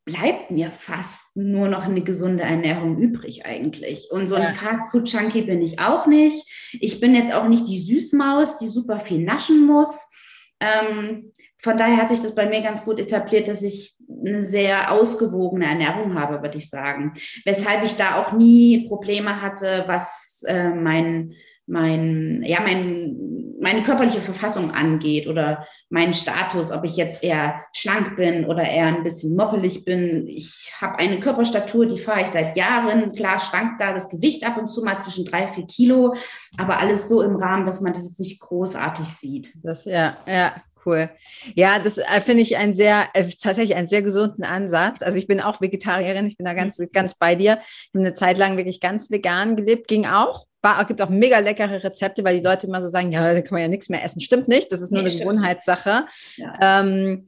bleibt mir fast nur noch eine gesunde Ernährung übrig eigentlich. Und so ein ja. Fastfood-Junkie bin ich auch nicht. Ich bin jetzt auch nicht die Süßmaus, die super viel naschen muss. Ähm, von daher hat sich das bei mir ganz gut etabliert, dass ich eine sehr ausgewogene Ernährung habe, würde ich sagen. Weshalb ich da auch nie Probleme hatte, was äh, mein, mein, ja, mein, meine körperliche Verfassung angeht oder meinen Status, ob ich jetzt eher schlank bin oder eher ein bisschen moppelig bin. Ich habe eine Körperstatur, die fahre ich seit Jahren. Klar schwankt da das Gewicht ab und zu mal zwischen drei, vier Kilo, aber alles so im Rahmen, dass man das nicht großartig sieht. Das, ja, ja, Cool. Ja, das äh, finde ich ein sehr, äh, tatsächlich einen sehr gesunden Ansatz. Also ich bin auch Vegetarierin, ich bin da ganz, ganz bei dir. Ich habe eine Zeit lang wirklich ganz vegan gelebt, ging auch. War, gibt auch mega leckere Rezepte, weil die Leute immer so sagen, ja, da kann man ja nichts mehr essen. Stimmt nicht, das ist nur nee, eine Gewohnheitssache. Ja. Ähm,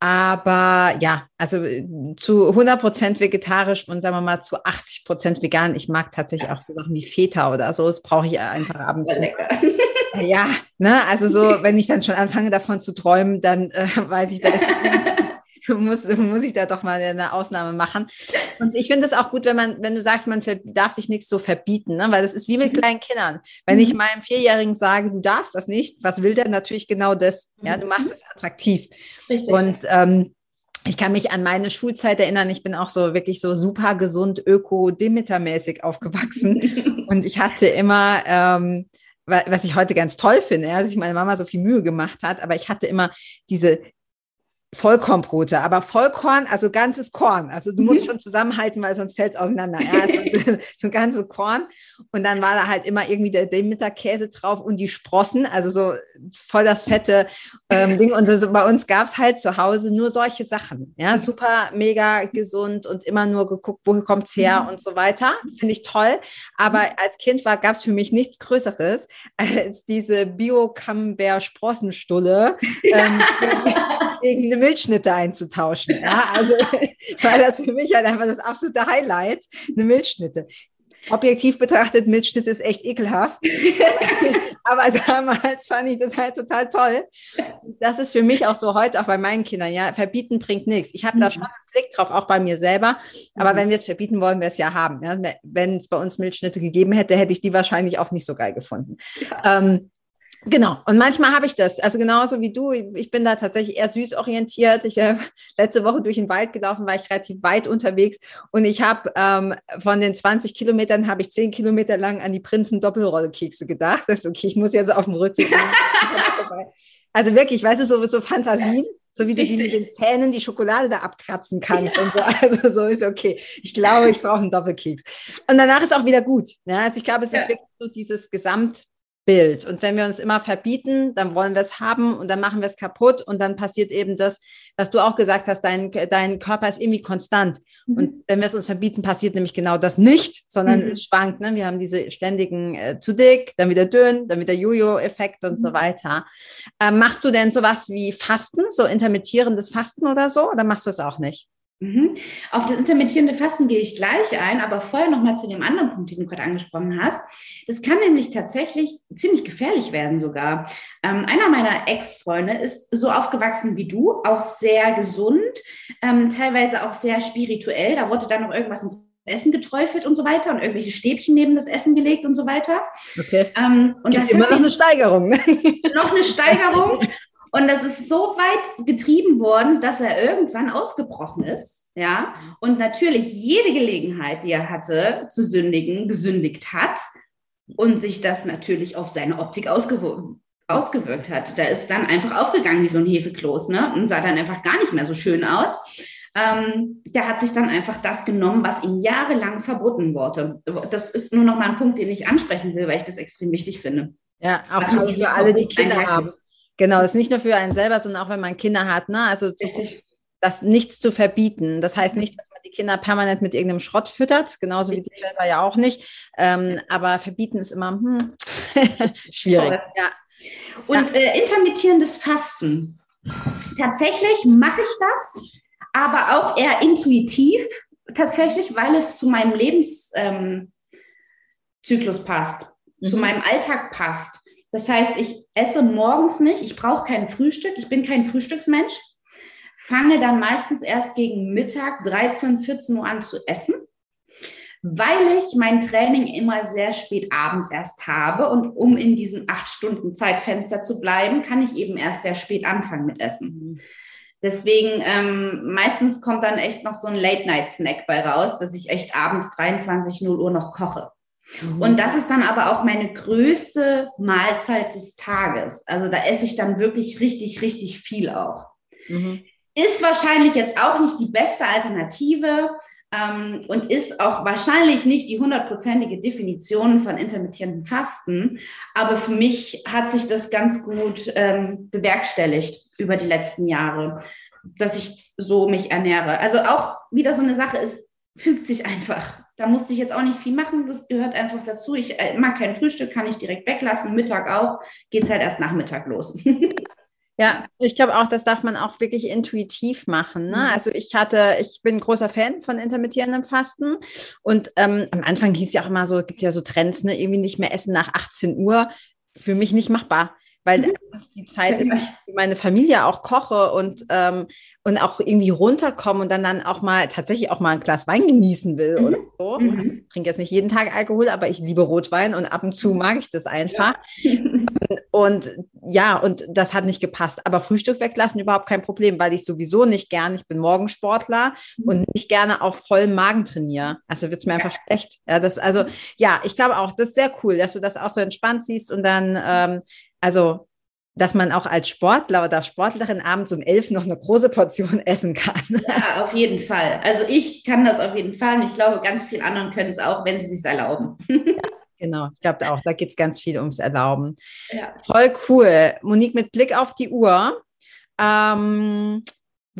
aber ja, also äh, zu 100 Prozent vegetarisch und sagen wir mal zu 80 Prozent vegan. Ich mag tatsächlich auch so Sachen wie Feta oder so. Das brauche ich einfach abends. Ja, ne, also so, wenn ich dann schon anfange davon zu träumen, dann äh, weiß ich, da ist muss, muss ich da doch mal eine Ausnahme machen. Und ich finde es auch gut, wenn man, wenn du sagst, man darf sich nichts so verbieten, ne? weil das ist wie mit mhm. kleinen Kindern. Wenn ich mhm. meinem Vierjährigen sage, du darfst das nicht, was will der? Natürlich genau das. Ja, du machst mhm. es attraktiv. Richtig. Und ähm, ich kann mich an meine Schulzeit erinnern. Ich bin auch so wirklich so super gesund, öko-Demeter-mäßig aufgewachsen. und ich hatte immer, ähm, was ich heute ganz toll finde, ja, dass sich meine Mama so viel Mühe gemacht hat, aber ich hatte immer diese Vollkornbrote, aber Vollkorn, also ganzes Korn. Also du musst mhm. schon zusammenhalten, weil sonst fällt es auseinander. Ja? Also so ein ganzes Korn. Und dann war da halt immer irgendwie der, der Mittagkäse drauf und die Sprossen, also so voll das fette ähm, Ding. Und das, bei uns gab es halt zu Hause nur solche Sachen. Ja, mhm. super, mega gesund und immer nur geguckt, wo kommt's her mhm. und so weiter. Finde ich toll. Aber als Kind war, gab es für mich nichts Größeres als diese Bio-Camembert-Sprossenstulle. Ähm, gegen eine Milchschnitte einzutauschen. Ja, also weil das für mich halt einfach das absolute Highlight, eine Milchschnitte. Objektiv betrachtet, Milchschnitt ist echt ekelhaft. Aber damals fand ich das halt total toll. Das ist für mich auch so heute, auch bei meinen Kindern, ja, verbieten bringt nichts. Ich habe mhm. da schon einen Blick drauf, auch bei mir selber. Aber mhm. wenn wir es verbieten wollen, wir es ja haben. Ja? Wenn es bei uns Milchschnitte gegeben hätte, hätte ich die wahrscheinlich auch nicht so geil gefunden. Ja. Ähm, Genau, und manchmal habe ich das. Also genauso wie du, ich bin da tatsächlich eher süß orientiert. Ich äh, letzte Woche durch den Wald gelaufen, war ich relativ weit unterwegs und ich habe ähm, von den 20 Kilometern habe ich 10 Kilometer lang an die Prinzen Doppelrollkekse gedacht. Das ist okay, ich muss jetzt auf dem Rückweg. also wirklich, weißt du, so, so Fantasien. So wie du die mit den Zähnen die Schokolade da abkratzen kannst ja. und so. Also so ist okay. Ich glaube, ich brauche einen Doppelkeks. Und danach ist auch wieder gut. Ja, also ich glaube, es ist ja. wirklich so dieses Gesamt, Bild. Und wenn wir uns immer verbieten, dann wollen wir es haben und dann machen wir es kaputt und dann passiert eben das, was du auch gesagt hast, dein, dein Körper ist irgendwie konstant. Mhm. Und wenn wir es uns verbieten, passiert nämlich genau das nicht, sondern mhm. es schwankt. Ne? Wir haben diese ständigen äh, zu dick, dann wieder dünn, dann wieder Jojo-Effekt und mhm. so weiter. Ähm, machst du denn sowas wie Fasten, so intermittierendes Fasten oder so, oder machst du es auch nicht? Mhm. Auf das intermittierende Fasten gehe ich gleich ein, aber vorher nochmal zu dem anderen Punkt, den du gerade angesprochen hast. Das kann nämlich tatsächlich ziemlich gefährlich werden sogar. Ähm, einer meiner Ex-Freunde ist so aufgewachsen wie du, auch sehr gesund, ähm, teilweise auch sehr spirituell. Da wurde dann noch irgendwas ins Essen geträufelt und so weiter und irgendwelche Stäbchen neben das Essen gelegt und so weiter. Okay. Ähm, und Gibt das immer noch eine Steigerung. noch eine Steigerung. Und das ist so weit getrieben worden, dass er irgendwann ausgebrochen ist. Ja. Und natürlich jede Gelegenheit, die er hatte, zu sündigen, gesündigt hat und sich das natürlich auf seine Optik ausgewirkt ausgewirkt hat. Da ist dann einfach aufgegangen wie so ein Hefekloß ne? und sah dann einfach gar nicht mehr so schön aus. Ähm, der hat sich dann einfach das genommen, was ihm jahrelang verboten wurde. Das ist nur noch mal ein Punkt, den ich ansprechen will, weil ich das extrem wichtig finde. Ja, auch für, für alle, die Kinder haben. Genau, das ist nicht nur für einen selber, sondern auch wenn man Kinder hat. Ne? Also zu das nichts zu verbieten. Das heißt nicht, dass man die Kinder permanent mit irgendeinem Schrott füttert, genauso wie die selber ja auch nicht. Ähm, aber verbieten ist immer hm, schwierig. Ja. Und. Äh, intermittierendes Fasten. Tatsächlich mache ich das, aber auch eher intuitiv, tatsächlich, weil es zu meinem Lebenszyklus ähm, passt, mhm. zu meinem Alltag passt. Das heißt, ich esse morgens nicht, ich brauche kein Frühstück, ich bin kein Frühstücksmensch fange dann meistens erst gegen Mittag 13, 14 Uhr an zu essen, weil ich mein Training immer sehr spät abends erst habe und um in diesem acht Stunden Zeitfenster zu bleiben, kann ich eben erst sehr spät anfangen mit Essen. Deswegen ähm, meistens kommt dann echt noch so ein Late-Night-Snack bei raus, dass ich echt abends 23 0 Uhr noch koche. Mhm. Und das ist dann aber auch meine größte Mahlzeit des Tages. Also da esse ich dann wirklich richtig, richtig viel auch. Mhm. Ist wahrscheinlich jetzt auch nicht die beste Alternative ähm, und ist auch wahrscheinlich nicht die hundertprozentige Definition von intermittierendem Fasten. Aber für mich hat sich das ganz gut ähm, bewerkstelligt über die letzten Jahre, dass ich so mich ernähre. Also auch wieder so eine Sache, es fügt sich einfach. Da musste ich jetzt auch nicht viel machen, das gehört einfach dazu. Ich äh, mag kein Frühstück, kann ich direkt weglassen, Mittag auch, geht es halt erst Nachmittag los. Ja, ich glaube auch, das darf man auch wirklich intuitiv machen. Ne? Mhm. Also ich hatte, ich bin großer Fan von intermittierendem Fasten und ähm, am Anfang hieß es ja auch immer so, es gibt ja so Trends, ne, irgendwie nicht mehr essen nach 18 Uhr. Für mich nicht machbar weil mhm. die Zeit ist, wie meine Familie auch koche und, ähm, und auch irgendwie runterkommen und dann, dann auch mal tatsächlich auch mal ein Glas Wein genießen will mhm. oder so. Mhm. Ich trinke jetzt nicht jeden Tag Alkohol, aber ich liebe Rotwein und ab und zu mhm. mag ich das einfach. Ja. Und ja, und das hat nicht gepasst. Aber Frühstück weglassen überhaupt kein Problem, weil ich sowieso nicht gerne, ich bin Morgensportler mhm. und nicht gerne auf vollem Magen trainiere. Also wird es mir einfach schlecht. Ja, das, also, ja, ich glaube auch, das ist sehr cool, dass du das auch so entspannt siehst und dann ähm, also, dass man auch als Sportler oder Sportlerin abends um elf noch eine große Portion essen kann. Ja, auf jeden Fall. Also ich kann das auf jeden Fall und ich glaube, ganz viele anderen können es auch, wenn sie es sich erlauben. Ja, genau, ich glaube auch, da geht es ganz viel ums Erlauben. Ja. Voll cool. Monique, mit Blick auf die Uhr. Ähm,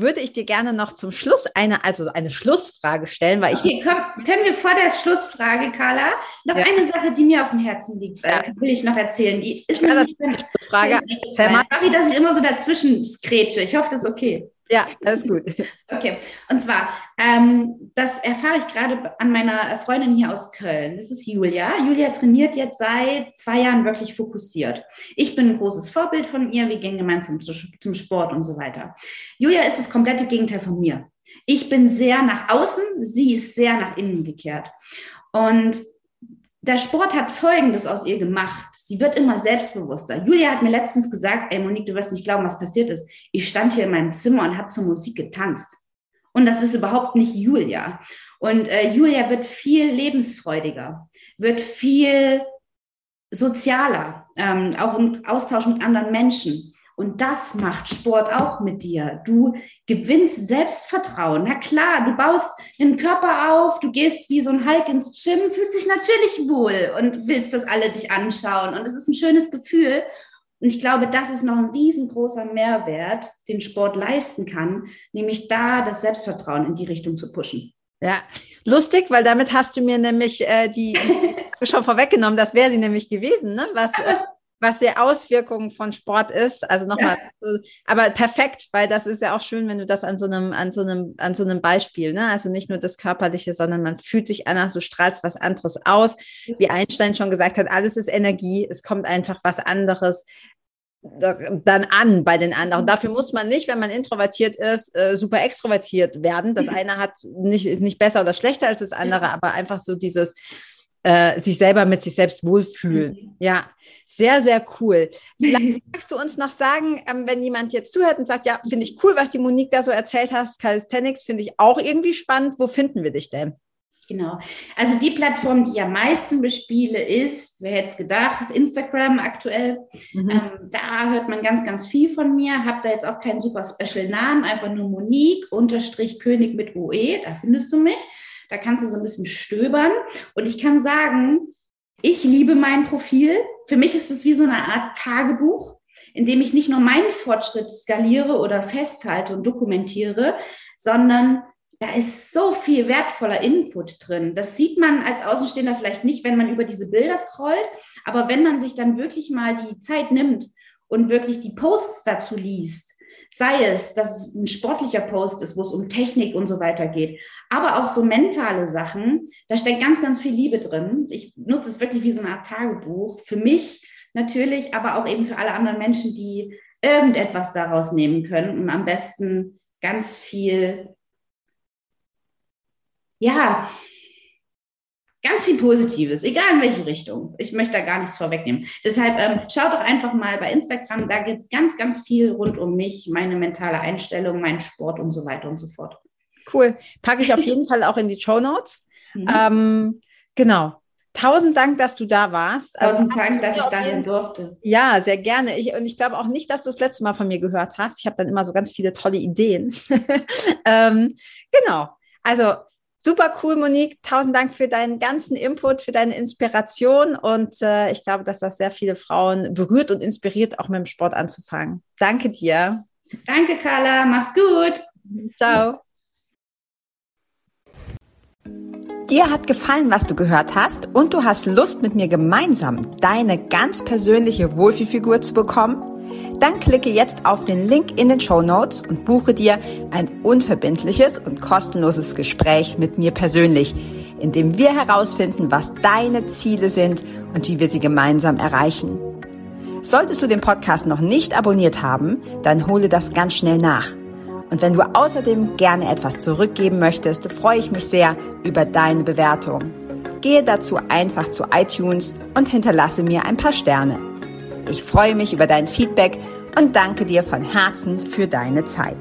würde ich dir gerne noch zum Schluss eine, also eine Schlussfrage stellen, weil okay, ich. Komm, können wir vor der Schlussfrage, Carla, noch ja. eine Sache, die mir auf dem Herzen liegt, ja. äh, will ich noch erzählen. Die ist ja, das eine Schlussfrage. Sorry, dass ich immer so dazwischen skrätsche. Ich hoffe, das ist okay. Ja, alles gut. Okay, und zwar, ähm, das erfahre ich gerade an meiner Freundin hier aus Köln. Das ist Julia. Julia trainiert jetzt seit zwei Jahren wirklich fokussiert. Ich bin ein großes Vorbild von ihr. Wir gehen gemeinsam zu, zum Sport und so weiter. Julia ist das komplette Gegenteil von mir. Ich bin sehr nach außen, sie ist sehr nach innen gekehrt. Und der Sport hat Folgendes aus ihr gemacht. Sie wird immer selbstbewusster. Julia hat mir letztens gesagt, ey Monique, du wirst nicht glauben, was passiert ist. Ich stand hier in meinem Zimmer und habe zur Musik getanzt. Und das ist überhaupt nicht Julia. Und äh, Julia wird viel lebensfreudiger, wird viel sozialer, ähm, auch im Austausch mit anderen Menschen. Und das macht Sport auch mit dir. Du gewinnst Selbstvertrauen. Na klar, du baust den Körper auf, du gehst wie so ein Hulk ins Gym, fühlst dich natürlich wohl und willst, dass alle dich anschauen. Und es ist ein schönes Gefühl. Und ich glaube, das ist noch ein riesengroßer Mehrwert, den Sport leisten kann, nämlich da das Selbstvertrauen in die Richtung zu pushen. Ja, lustig, weil damit hast du mir nämlich äh, die schon vorweggenommen. Das wäre sie nämlich gewesen, ne? Was, äh, was die Auswirkungen von Sport ist. Also nochmal, ja. aber perfekt, weil das ist ja auch schön, wenn du das an so einem, an so einem, an so einem Beispiel, ne? Also nicht nur das Körperliche, sondern man fühlt sich anders, du strahlst was anderes aus. Wie Einstein schon gesagt hat, alles ist Energie, es kommt einfach was anderes dann an bei den anderen. Dafür muss man nicht, wenn man introvertiert ist, äh, super extrovertiert werden. Das eine hat nicht, nicht besser oder schlechter als das andere, aber einfach so dieses, äh, sich selber mit sich selbst wohlfühlen. Mhm. Ja, sehr, sehr cool. Vielleicht magst du uns noch sagen, ähm, wenn jemand jetzt zuhört und sagt, ja, finde ich cool, was die Monique da so erzählt hast, Calisthenics finde ich auch irgendwie spannend. Wo finden wir dich denn? Genau. Also die Plattform, die ich am meisten bespiele, ist, wer hätte es gedacht, Instagram aktuell. Mhm. Ähm, da hört man ganz, ganz viel von mir. Habe da jetzt auch keinen super Special Namen, einfach nur Monique unterstrich König mit OE. Da findest du mich. Da kannst du so ein bisschen stöbern. Und ich kann sagen, ich liebe mein Profil. Für mich ist es wie so eine Art Tagebuch, in dem ich nicht nur meinen Fortschritt skaliere oder festhalte und dokumentiere, sondern da ist so viel wertvoller Input drin. Das sieht man als Außenstehender vielleicht nicht, wenn man über diese Bilder scrollt, aber wenn man sich dann wirklich mal die Zeit nimmt und wirklich die Posts dazu liest, sei es, dass es ein sportlicher Post ist, wo es um Technik und so weiter geht, aber auch so mentale Sachen, da steckt ganz, ganz viel Liebe drin. Ich nutze es wirklich wie so eine Art Tagebuch. Für mich natürlich, aber auch eben für alle anderen Menschen, die irgendetwas daraus nehmen können und am besten ganz viel ja, ganz viel Positives, egal in welche Richtung. Ich möchte da gar nichts vorwegnehmen. Deshalb ähm, schaut doch einfach mal bei Instagram, da gibt es ganz, ganz viel rund um mich, meine mentale Einstellung, meinen Sport und so weiter und so fort. Cool. Packe ich auf jeden Fall auch in die Show Notes. Mhm. Ähm, genau. Tausend Dank, dass du da warst. Also Tausend also, Dank, dass ich da sein durfte. Ja, sehr gerne. Ich, und ich glaube auch nicht, dass du das letzte Mal von mir gehört hast. Ich habe dann immer so ganz viele tolle Ideen. ähm, genau. Also Super cool, Monique. Tausend Dank für deinen ganzen Input, für deine Inspiration. Und äh, ich glaube, dass das sehr viele Frauen berührt und inspiriert, auch mit dem Sport anzufangen. Danke dir. Danke, Carla. Mach's gut. Ciao. Dir hat gefallen, was du gehört hast und du hast Lust, mit mir gemeinsam deine ganz persönliche Wohlfühlfigur zu bekommen? Dann klicke jetzt auf den Link in den Show Notes und buche dir ein unverbindliches und kostenloses Gespräch mit mir persönlich, in dem wir herausfinden, was deine Ziele sind und wie wir sie gemeinsam erreichen. Solltest du den Podcast noch nicht abonniert haben, dann hole das ganz schnell nach. Und wenn du außerdem gerne etwas zurückgeben möchtest, freue ich mich sehr über deine Bewertung. Gehe dazu einfach zu iTunes und hinterlasse mir ein paar Sterne. Ich freue mich über dein Feedback und danke dir von Herzen für deine Zeit.